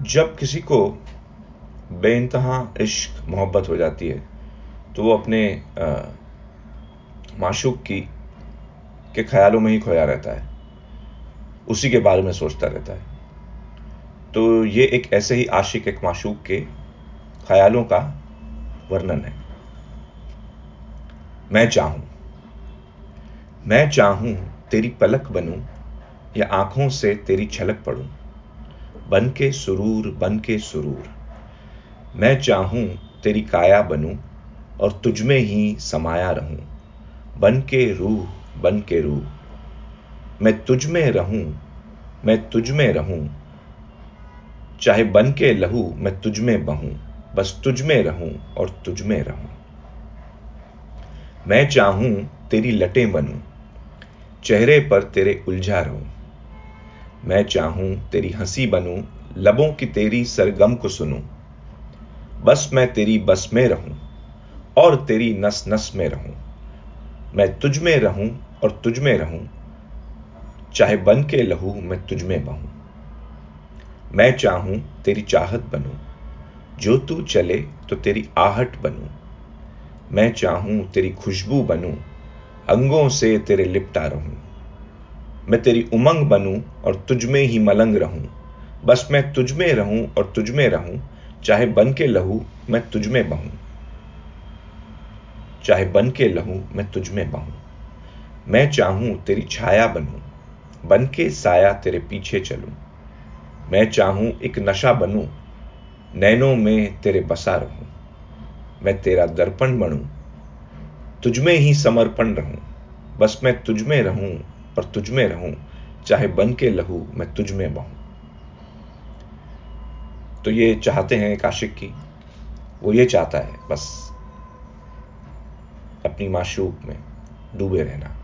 जब किसी को बेइंतहा इश्क, मोहब्बत हो जाती है तो वो अपने माशूक की, के ख्यालों में ही खोया रहता है। उसी के बारे में सोचता रहता है। तो ये एक ऐसे ही आशिक, एक माशूक के ख्यालों का वर्णन है। मैं चाहूँ मैं चाहूँ तेरी पलक बनूं या आँखों से तेरी छलक पड़ूं। बन के सुरूर बन के सुरूर। मैं चाहूँ तेरी काया बनूं और तुझमें ही समाया रहूँ। बन के रूह बन के रूह। मैं तुझ में रहूँ, मैं तुझ में रहूँ। चाहे बन के लहू, मैं तुझ में बहूं। बस तुझ में रहूँ और तुझ में रहूँ। मैं चाहूँ तेरी लटें बनूं। चेहरे पर तेरे उलझा रहूँ। मैं चाहूँ तेरी हँसी बनूं, लबों की तेरी सरगम को सुनूं। बस मैं तेरी बस में रहूँ और तेरी नस नस में रहूँ। मैं तुझ में रहूँ और तुझ में रहूँ। चाहे बन के लहू मैं तुझ में बहूं। मैं चाहूँ तेरी चाहत बनूं। जो तू चले तो तेरी आहट बनूं। मैं चाहूँ तेरी खुशबू बनूं। अंगों से तेरे लिपटा रहूँ। मैं तेरी उमंग बनूं और तुझ में ही मलंग रहूँ। बस मैं तुझ में रहूँ और तुझ में रहूँ। चाहे बन के लहू मैं तुझ में बहूं। चाहे बन के लहू मैं तुझ में बहूं। मैं चाहूँ तेरी छाया बनूं। बन के साया तेरे पीछे चलूँ। मैं चाहूँ एक नशा बनूं। नैनों में तेरे बसा रहूँ। मैं तेरा दर्पण बनूं। तुझ में ही समर्पण रहूँ। बस मैं तुझ में रहूँ और तुझ में रहूँ, चाहे बन के लहू मैं तुझ में बहूं। तो ये चाहते हैं एक आशिक की। वो ये चाहता है, बस अपनी माशूक में डूबे रहना।